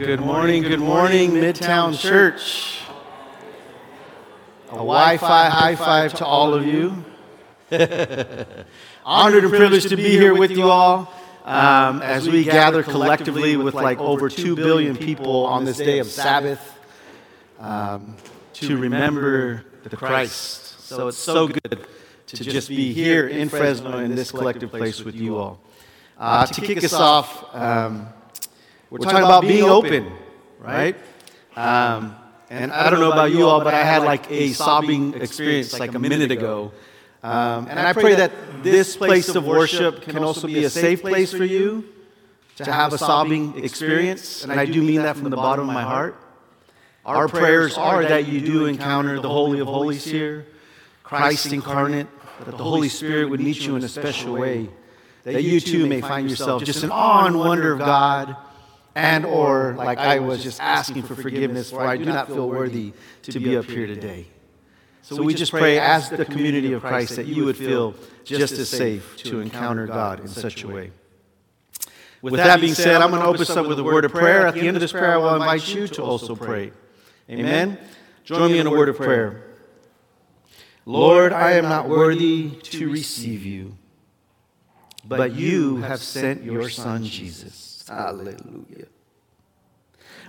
Good morning, good morning, Midtown Church. A Wi Fi high five to all of you. Honored and privileged to be here with you all um, as we gather collectively with like over 2 billion people on this day of Sabbath um, to remember the Christ. So it's so good to just be here in Fresno in this collective place with you all. Uh, to kick us off, um, we're talking about being open, right? Um, and I don't know about you all, but I had like a sobbing experience like a minute ago. Um, and I pray that this place of worship can also be a safe place for you to have a sobbing experience. And I do mean that from the bottom of my heart. Our prayers are that you do encounter the Holy of Holies here, Christ incarnate, that the Holy Spirit would meet you in a special way, that you too may find yourself just in awe and wonder of God and or like I was just asking for forgiveness for I do not feel worthy to be up here today. So we just pray as the community of Christ that you would feel just as safe to encounter God in such a way. With that being said, I'm going to open us up with a word of prayer. At the end of this prayer, I will invite you to also pray. Amen. Join me in a word of prayer. Lord, I am not worthy to receive you, but you have sent your Son Jesus Hallelujah.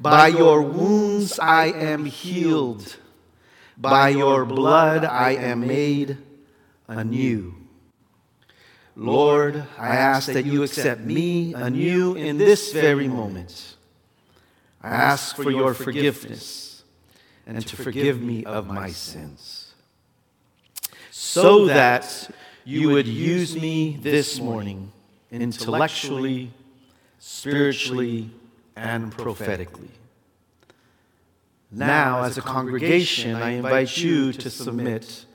By your wounds I am healed. By your blood I am made anew. Lord, I ask that you accept me anew in this very moment. I ask for your forgiveness and to forgive me of my sins. So that you would use me this morning intellectually spiritually, and prophetically. Now, as a congregation, I invite you to submit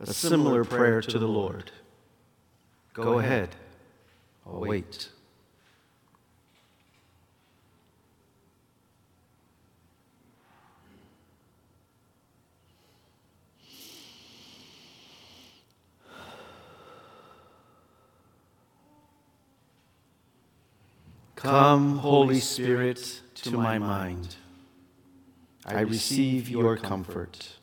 a similar prayer to the Lord. Go ahead. I'll wait. Come, Holy Spirit, to my mind. I receive your comfort.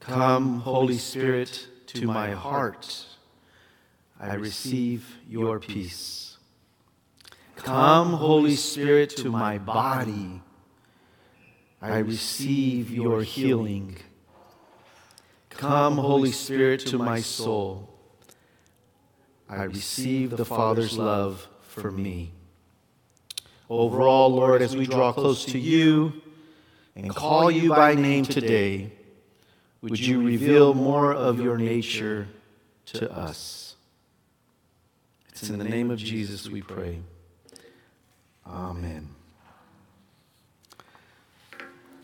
Come, Holy Spirit, to my heart. I receive your peace. Come, Holy Spirit, to my body. I receive your healing. Come, Holy Spirit, to my soul. I receive the Father's love for me. Overall, Lord, as we draw close to you and call you by name today, would you reveal more of your nature to us? It's in the name of Jesus we pray. Amen.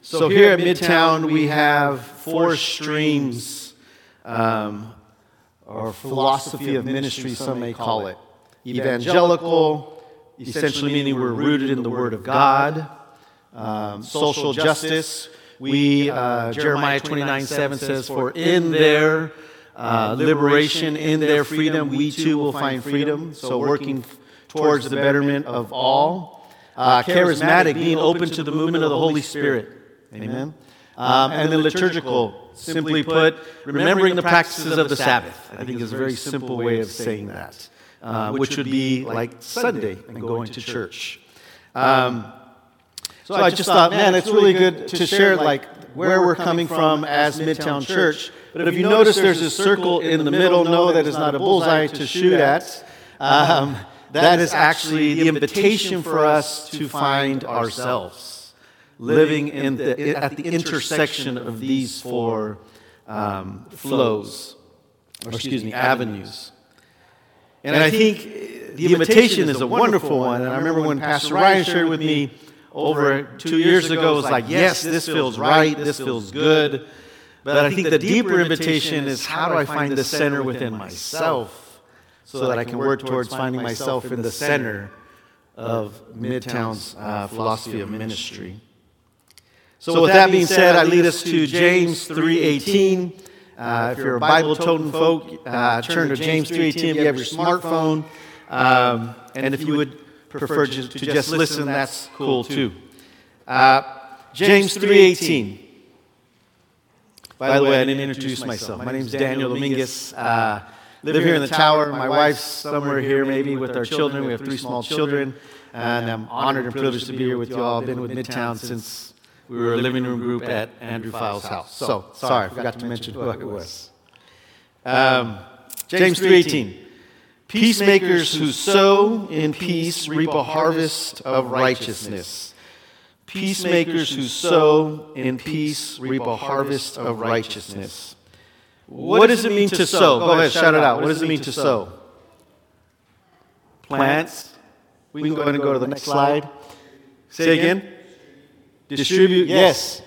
So here at Midtown, we have four streams, um, or philosophy of ministry, some may call it evangelical, essentially meaning we're rooted in the Word of God, um, social justice. We, uh, Jeremiah 29 7 says, For in their uh, liberation, in their freedom, we too will find freedom. So, working towards the betterment of all. Uh, charismatic, being open to the movement of the Holy Spirit. Amen. Um, and then liturgical, simply put, remembering the practices of the Sabbath. I think is a very simple way of saying that uh, which would be like Sunday and going to church. Um, so I just thought, man, it's really good to share like where we're coming from as Midtown Church. But if you notice there's a circle in the middle, No, that is not a bullseye to shoot at. Um, that is actually the invitation for us to find ourselves living in the, at the intersection of these four um, flows, or excuse me, avenues. And, I think the invitation is a wonderful one. And I remember when Pastor Ryan shared with me over two years ago, it was like, yes, this feels right, this feels good. But I think the deeper invitation is how do I find the center within myself so that I can work towards finding myself in the center of Midtown's uh, philosophy of ministry. So with that being said, I lead us to James 3:18. Uh, if you're a Bible toting folk, uh, turn to James 3:18 if you have your smartphone. Um, and if you would prefer to, to just listen, that's cool too. Uh, James 3:18. By the way, I didn't introduce myself. My name is Daniel Dominguez. Uh, live here in the tower. My wife's somewhere here, maybe with our children. We have three small children, and I'm honored and privileged to be here with you all. I've been with Midtown since we were a living room group at Andrew Files' house. So, sorry, I forgot to mention who it was. Um, James 3:18. Peacemakers who sow in peace reap a harvest of righteousness. Peacemakers who sow in peace reap a harvest of righteousness. What does it mean to sow? Go ahead, shout it out. What does it mean to sow? Plants. We can go ahead and go to the next slide. Say again. Distribute. Yes.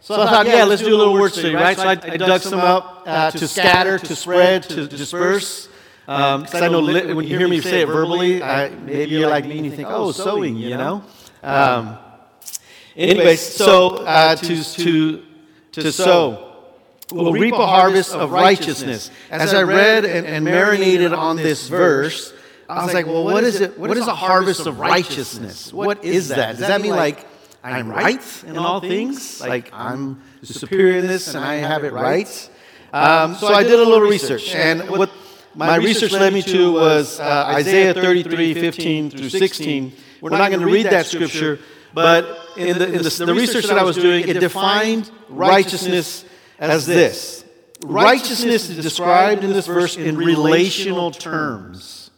So I thought, yeah, let's do a little word study, right? So I, I dug some up uh, to scatter, to spread, to disperse. Because um, I know li- when you hear me say it verbally, I, maybe you're like me and you think, oh, sowing, you know? Um, anyways, so uh, to, to, to sow will reap a harvest of righteousness. As I read and, and marinated on this verse, I was like, well, what is it? What is a harvest of righteousness? What is that? Does that mean like I'm right in all things? Like I'm superior in this and I have it right? Um, so I did a little research, and what my research led me to was uh, Isaiah 33, 15 through 16. We're not going to read that scripture, but in the, in the, the research that I was doing, it defined righteousness as this. Righteousness is described in this verse in relational terms.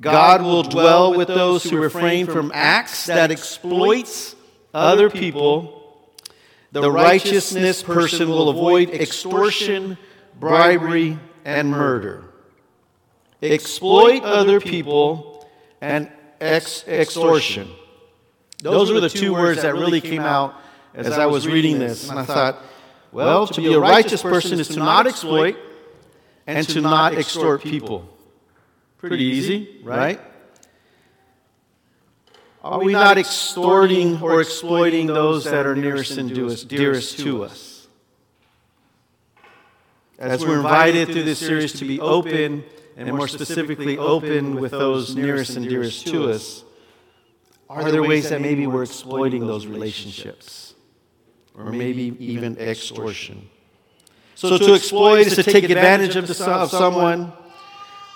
God will dwell with those who refrain from acts that exploits other people. The righteousness person will avoid extortion, bribery, and murder exploit other people, and ex- extortion. Those were the two words that really came out as I was reading this. And I thought, well, to be a righteous person is to not exploit and to not extort people. Pretty easy, right? Are we not extorting or exploiting those that are nearest and dearest to us? As we're invited through this series to be open and more specifically open with those nearest and dearest to us, are there ways that maybe we're exploiting those relationships? Or maybe even extortion? So to exploit is to take advantage of, the, of someone.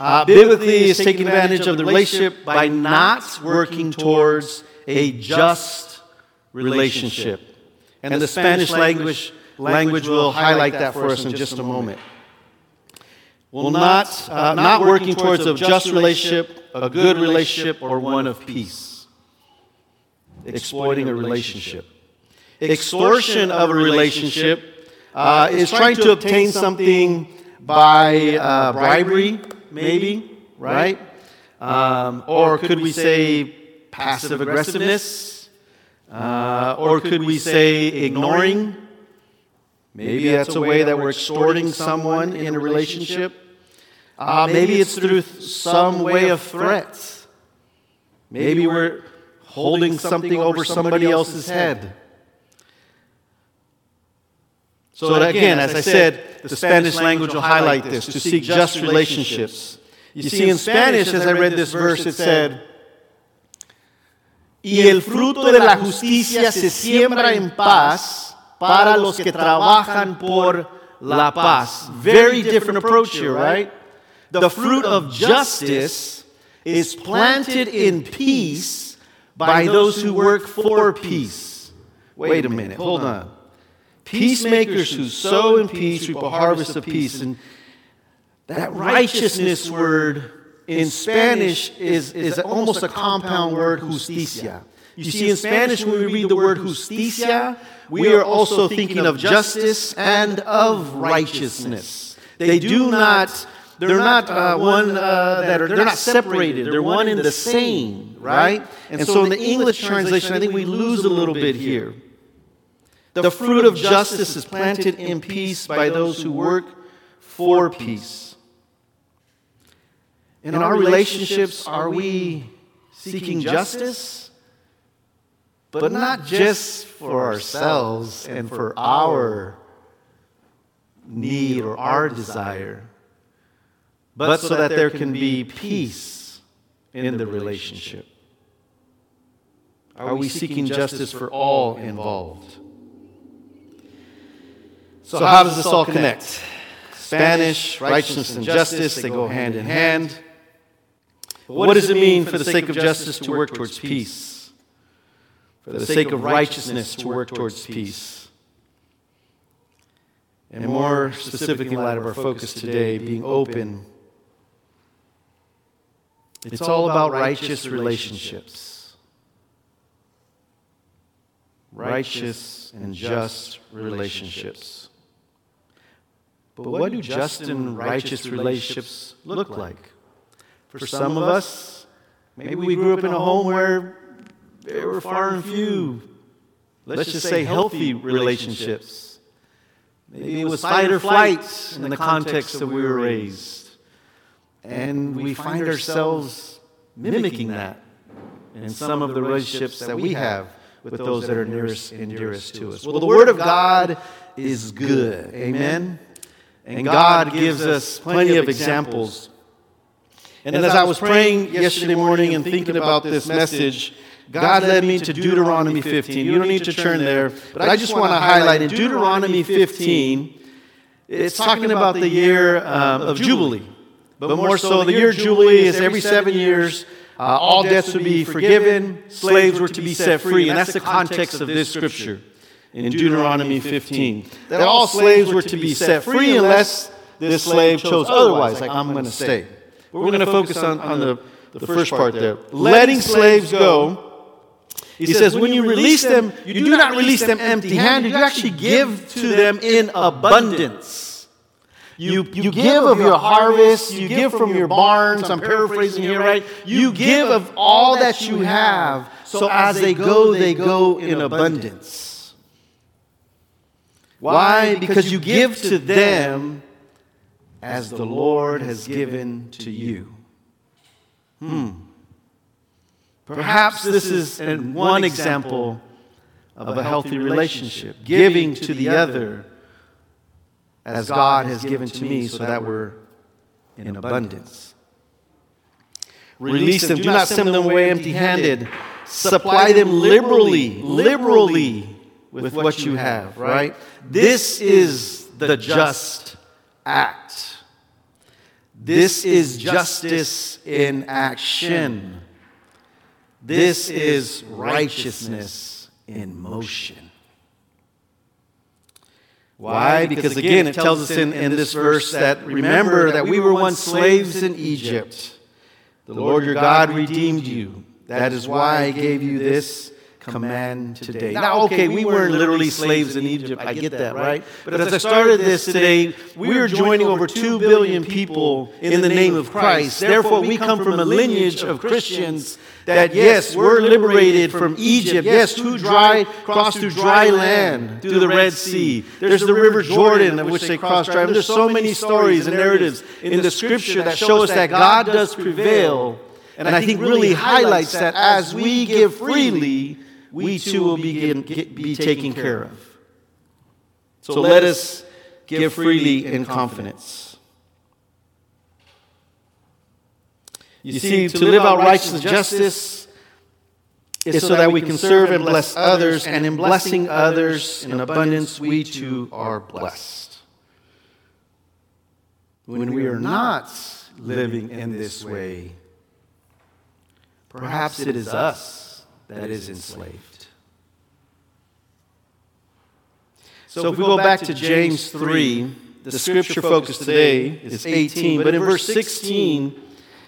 Uh, biblically, is taking advantage of the relationship by not working towards a just relationship. And the Spanish language, language will highlight that for us in just a moment will not, uh, not working towards a just relationship, a good relationship, or one of peace. Exploiting a relationship. Extortion of a relationship uh, is trying to obtain something by uh, bribery, maybe, right? Um, or could we say passive aggressiveness? Uh, or could we say ignoring? Maybe that's a way that we're extorting someone in a relationship. Uh, maybe it's through some way of threats. Maybe we're holding something over somebody else's head. So, again, as I said, the Spanish language will highlight this to seek just relationships. You see, in Spanish, as I read this verse, it said, Y el fruto de la justicia se siembra en paz para los que trabajan por la paz. Very different approach here, right? the fruit of justice is planted in peace by those who work for peace. Wait a minute, hold on. Peacemakers who sow in peace reap a harvest of peace. And that righteousness word in Spanish is, is almost a compound word, justicia. You see, in Spanish, when we read the word justicia, we are also thinking of justice and of righteousness. They do not they're not uh, one uh, that are, they're not separated. They're one in the same, right? And so in the English translation, I think we lose a little bit here. The fruit of justice is planted in peace by those who work for peace. In our relationships, are we seeking justice? But not just for ourselves and for our need or our desire but so that there can be peace in the relationship. Are we seeking justice for all involved? So, how does this all connect? Spanish, righteousness, and justice, they go hand in hand. But what does it mean for the sake of justice to work towards peace? For the sake of righteousness to work towards peace? And more specifically, in light of our focus today, being open, it's all about righteous relationships. Righteous and just relationships. But what do just and righteous relationships look like? For some of us, maybe we grew up in a home where there were far and few. Let's just say healthy relationships. Maybe it was fight or flight in the context that we were raised. And we find ourselves mimicking that in some of the relationships that we have with those that are nearest and dearest to us. Well, the Word of God is good. Amen. And God gives us plenty of examples. And as I was praying yesterday morning and thinking about this message, God led me to Deuteronomy 15. You don't need to turn there, but I just want to highlight in Deuteronomy 15, it's talking about the year um, of Jubilee. But more so, the year of Jubilee is every seven years. Uh, all debts would be forgiven, slaves were to be set free. And that's the context of this scripture in Deuteronomy 15. That all slaves were to be set free unless this slave chose otherwise, like I'm going to stay. But we're going to focus on, on the, the first part there. Letting slaves go. He says, when you release them, you do not release them empty handed, you actually give to them in abundance. You, you give of your harvest, you give from your barns. I'm paraphrasing here, right? You give of all that you have, so as they go, they go in abundance. Why? Because you give to them as the Lord has given to you. Hmm. Perhaps this is one example of a healthy relationship, giving to the other as God has given to me so that we're in abundance. Release them. Do not send them away empty handed. Supply them liberally, liberally with what you have, right? This is the just act. This is justice in action. This is righteousness in motion. Why? Because again, it tells us in, in this verse that remember that we were once slaves in Egypt. The Lord your God redeemed you. That is why I gave you this command today. Now, okay, we weren't literally slaves in Egypt. I get that, right? But as I started this today, we are joining over 2 billion people in the name of Christ. Therefore, we come from a lineage of Christians that, yes, we're liberated from Egypt. Yes, through dry, cross through dry land, through the Red Sea. There's the River Jordan, of which they crossed dry. There's so many stories and narratives in the scripture that show us that God does prevail. And I think really highlights that as we give freely, we too will be, be taken care of. So let us give freely in confidence. You see, to live out righteousness and justice is so that we can serve and bless others, and in blessing others in abundance, we too are blessed. When we are not living in this way, perhaps it is us that is enslaved. So if we go back to James 3, the scripture focus today is 18, but in verse 16,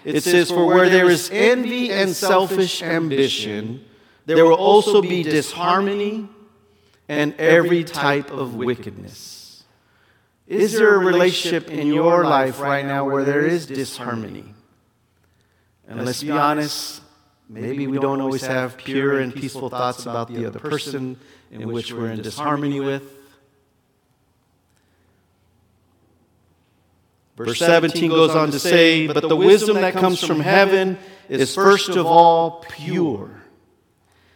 it says, For where there is envy and selfish ambition, there will also be disharmony and every type of wickedness. Is there a relationship in your life right now where there is disharmony? And let's be honest, Maybe we don't always have pure and peaceful thoughts about the other person in which we're in disharmony with. Verse 17 goes on to say, But the wisdom that comes from heaven is first of all pure,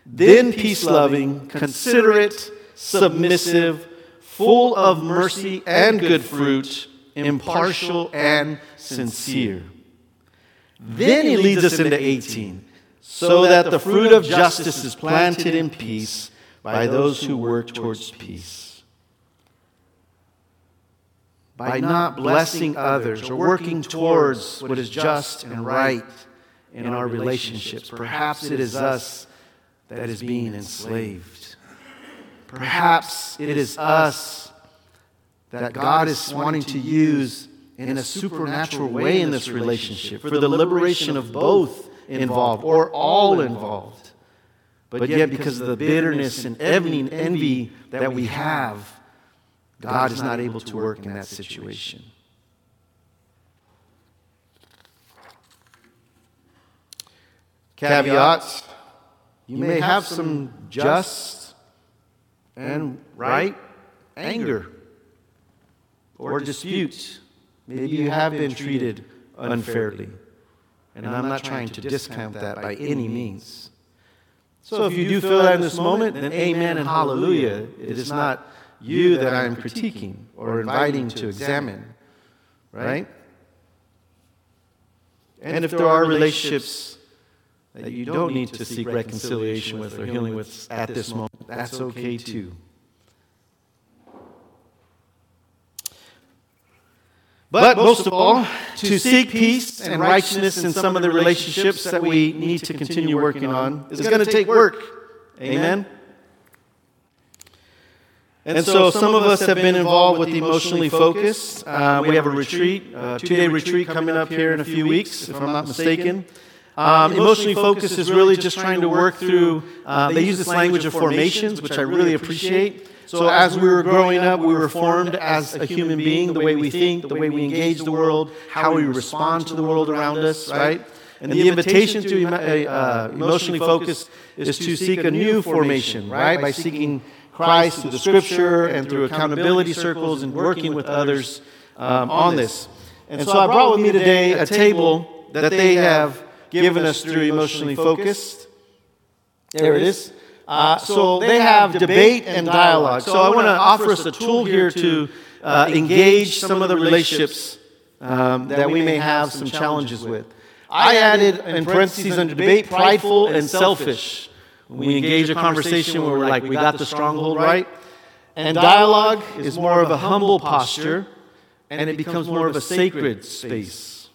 then peace loving, considerate, submissive, full of mercy and good fruit, impartial and sincere. Then he leads us into 18. So that the fruit of justice is planted in peace by those who work towards peace. By not blessing others or working towards what is just and right in our relationships, perhaps it is us that is being enslaved. Perhaps it is us that God is wanting to use in a supernatural way in this relationship for the liberation of both involved or all involved. But yet, because of the bitterness and envy that we have, God is not able to work in that situation. Caveats you may have some just and right anger or disputes. Maybe you have been treated unfairly. And I'm not trying to discount that by any means. So if you do feel that in this moment, then amen and hallelujah. It is not you that I am critiquing or inviting to examine, right? And if there are relationships that you don't need to seek reconciliation with or healing with at this moment, that's okay too. But most of all, to seek peace and righteousness in some of the relationships that we need to continue working on is going to take work. Amen? And so some of us have been involved with emotionally focused. Uh, we have a retreat, a two day retreat coming up here in a few weeks, if I'm not mistaken. Um, emotionally focused is really just trying to work through, uh, they use this language of formations, which I really appreciate. So, as we were growing up, we were formed as a human being, the way we think, the way we engage the world, how we respond to the world around us, right? And the invitation to uh, emotionally focus is to seek a new formation, right? By seeking Christ through the scripture and through accountability circles and working with others um, on this. And so I brought with me today a table that they have given us through emotionally focused. There it is. Uh, so they have debate and dialogue. So I want to offer us a tool here to uh, engage some of the relationships um, that we may have some challenges with. I added in parentheses under debate prideful and selfish. When we engage a conversation where we're like, we got the stronghold right. And dialogue is more of a humble posture, and it becomes more of a sacred space.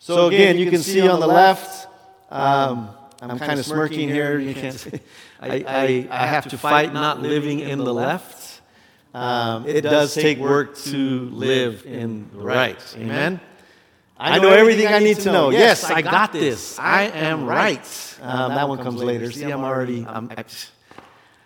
So again, you can see on the left, um, I'm kind of smirking here. You can't see. I, I, I have to fight not living in the left. Um, it does take work to live in the right. Amen? I know everything I need to know. Yes, I got this. I am right. Um, that one comes later. See, I'm already. I'm,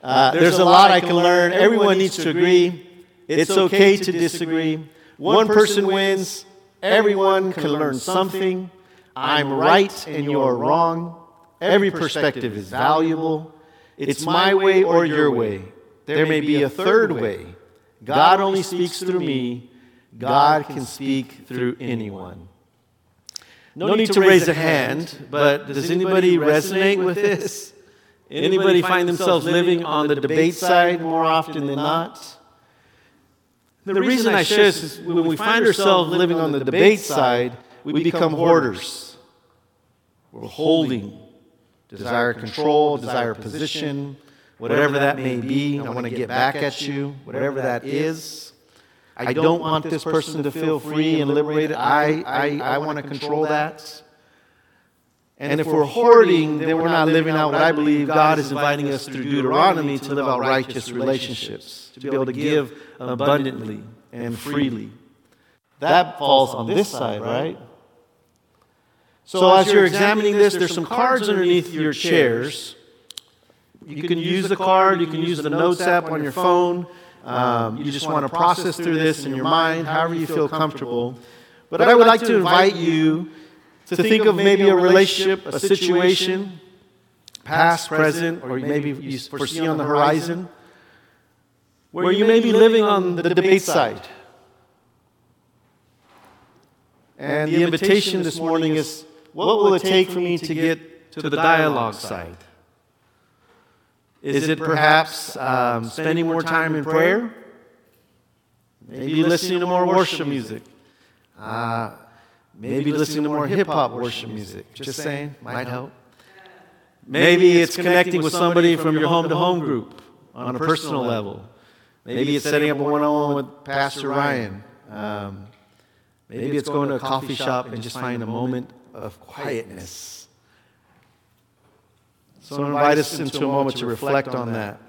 uh, there's a lot I can learn. Everyone needs to agree. It's okay to disagree. One person wins. Everyone can learn something. I'm right and you're wrong. Every perspective is valuable. It's my way or your way. There may be a third way. God only speaks through me. God can speak through anyone. No need to raise a hand, but does anybody resonate with this? Anybody find themselves living on the debate side more often than not? The reason I share this is when we find ourselves living on the debate side, we become hoarders. We're holding desire control, desire position, whatever that may be. I want to get back at you, whatever that is. I don't want this person to feel free and liberated. I, I, I want to control that. And if we're hoarding, then we're not living out what I believe God is inviting us through Deuteronomy to live out righteous relationships, to be able to give abundantly and freely. That falls on this side, right? So, as you're examining this, there's some cards underneath your chairs. You can use the card, you can use the Notes app on your phone. Um, you just want to process through this in your mind, however you feel comfortable. But I would like to invite you to think of maybe a relationship, a situation, past, present, or maybe you foresee on the horizon, where you may be living on the debate side. And the invitation this morning is what will it take for me to get to the dialogue side? Is it perhaps um, spending more time in prayer? Maybe listening to more worship music? Uh, maybe listening to more hip hop worship music. Just saying, might help. Maybe it's connecting with somebody from your home to home group on a personal level. Maybe it's setting up a one on one with Pastor Ryan. Um, maybe it's going to a coffee shop and just finding a moment of quietness. So invite us into a moment to reflect on that.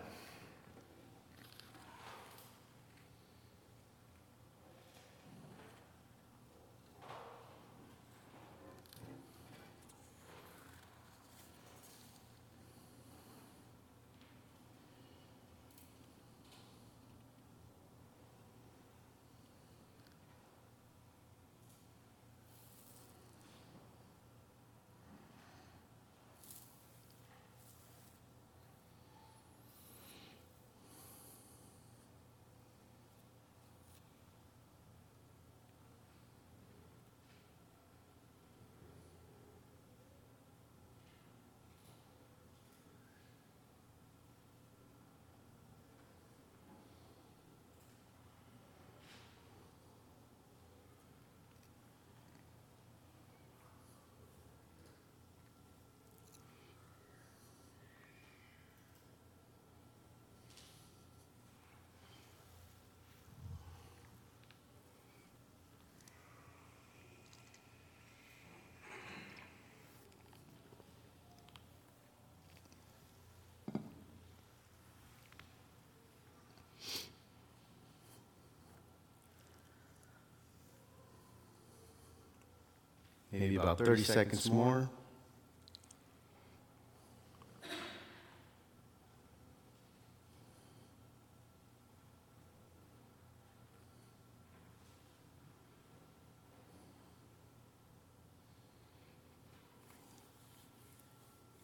Maybe about 30 seconds more.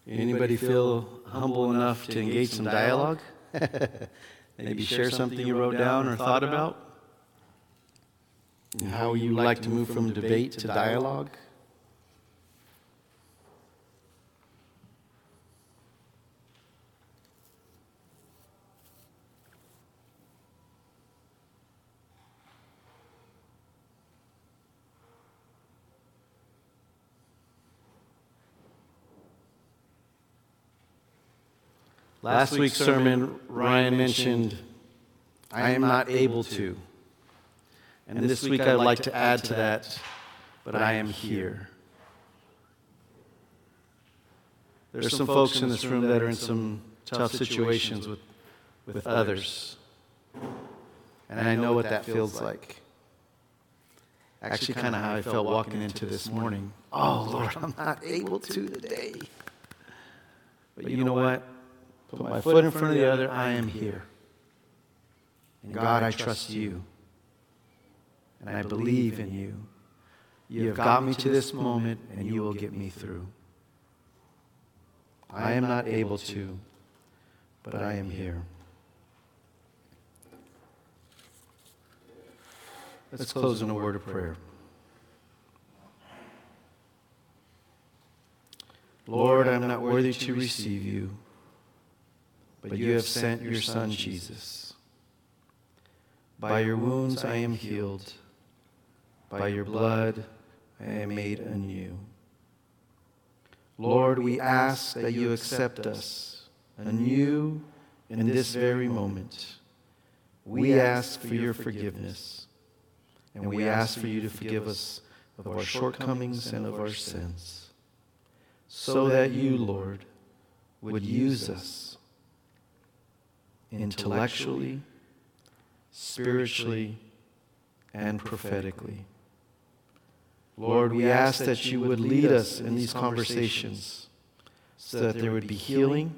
Anybody feel humble enough to engage some dialogue? Maybe share something you wrote down or thought about? And how you like to move from debate to dialogue? Last week's sermon, Ryan mentioned, I am not able to. And this week I'd like to add to that, but I am here. There's some folks in this room that are in some tough situations with, with others. And I know what that feels like. Actually, kind of how I felt walking into this morning. Oh, Lord, I'm not able to today. But you know what? Put my foot in front of the other, I am here. And God, I trust you. And I believe in you. You have got me to this moment, and you will get me through. I am not able to, but I am here. Let's close in a word of prayer. Lord, I'm not worthy to receive you but you have sent your Son, Jesus. By your wounds I am healed. By your blood I am made anew. Lord, we ask that you accept us anew in this very moment. We ask for your forgiveness, and we ask for you to forgive us of our shortcomings and of our sins, so that you, Lord, would use us intellectually, spiritually, and prophetically. Lord, we ask that you would lead us in these conversations so that there would be healing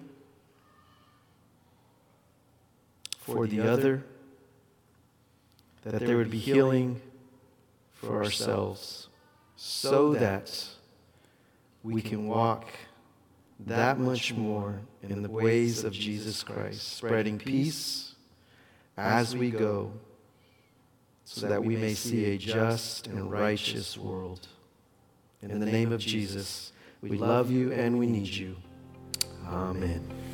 for the other, that there would be healing for ourselves, so that we can walk that much more in the ways of Jesus Christ, spreading peace as we go, so that we may see a just and righteous world. In the name of Jesus, we love you and we need you. Amen.